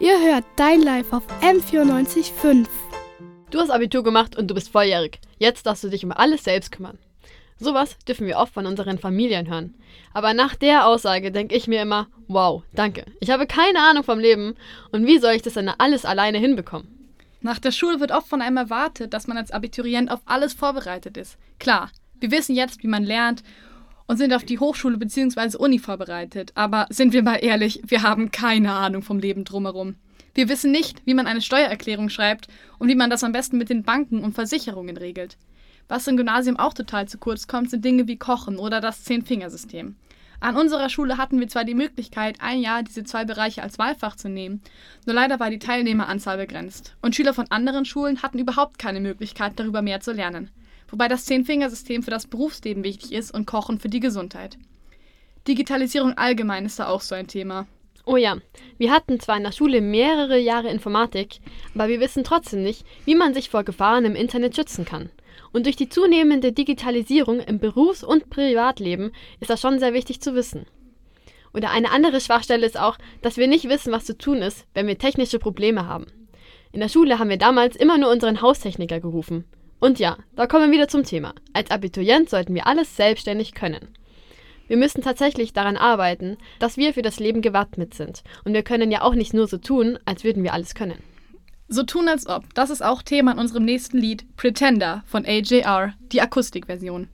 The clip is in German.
Ihr hört Dein Life auf M94.5. Du hast Abitur gemacht und du bist volljährig. Jetzt darfst du dich um alles selbst kümmern. Sowas dürfen wir oft von unseren Familien hören. Aber nach der Aussage denke ich mir immer, wow, danke. Ich habe keine Ahnung vom Leben und wie soll ich das denn alles alleine hinbekommen? Nach der Schule wird oft von einem erwartet, dass man als Abiturient auf alles vorbereitet ist. Klar, wir wissen jetzt, wie man lernt und sind auf die Hochschule bzw. Uni vorbereitet. Aber sind wir mal ehrlich, wir haben keine Ahnung vom Leben drumherum. Wir wissen nicht, wie man eine Steuererklärung schreibt und wie man das am besten mit den Banken und Versicherungen regelt. Was im Gymnasium auch total zu kurz kommt, sind Dinge wie Kochen oder das Zehn-Fingersystem. An unserer Schule hatten wir zwar die Möglichkeit, ein Jahr diese zwei Bereiche als Wahlfach zu nehmen, nur leider war die Teilnehmeranzahl begrenzt und Schüler von anderen Schulen hatten überhaupt keine Möglichkeit, darüber mehr zu lernen wobei das Zehn-Fingersystem für das Berufsleben wichtig ist und Kochen für die Gesundheit. Digitalisierung allgemein ist da auch so ein Thema. Oh ja, wir hatten zwar in der Schule mehrere Jahre Informatik, aber wir wissen trotzdem nicht, wie man sich vor Gefahren im Internet schützen kann. Und durch die zunehmende Digitalisierung im Berufs- und Privatleben ist das schon sehr wichtig zu wissen. Oder eine andere Schwachstelle ist auch, dass wir nicht wissen, was zu tun ist, wenn wir technische Probleme haben. In der Schule haben wir damals immer nur unseren Haustechniker gerufen. Und ja, da kommen wir wieder zum Thema. Als Abiturient sollten wir alles selbstständig können. Wir müssen tatsächlich daran arbeiten, dass wir für das Leben gewappnet sind. Und wir können ja auch nicht nur so tun, als würden wir alles können. So tun als ob. Das ist auch Thema in unserem nächsten Lied Pretender von AJR, die Akustikversion.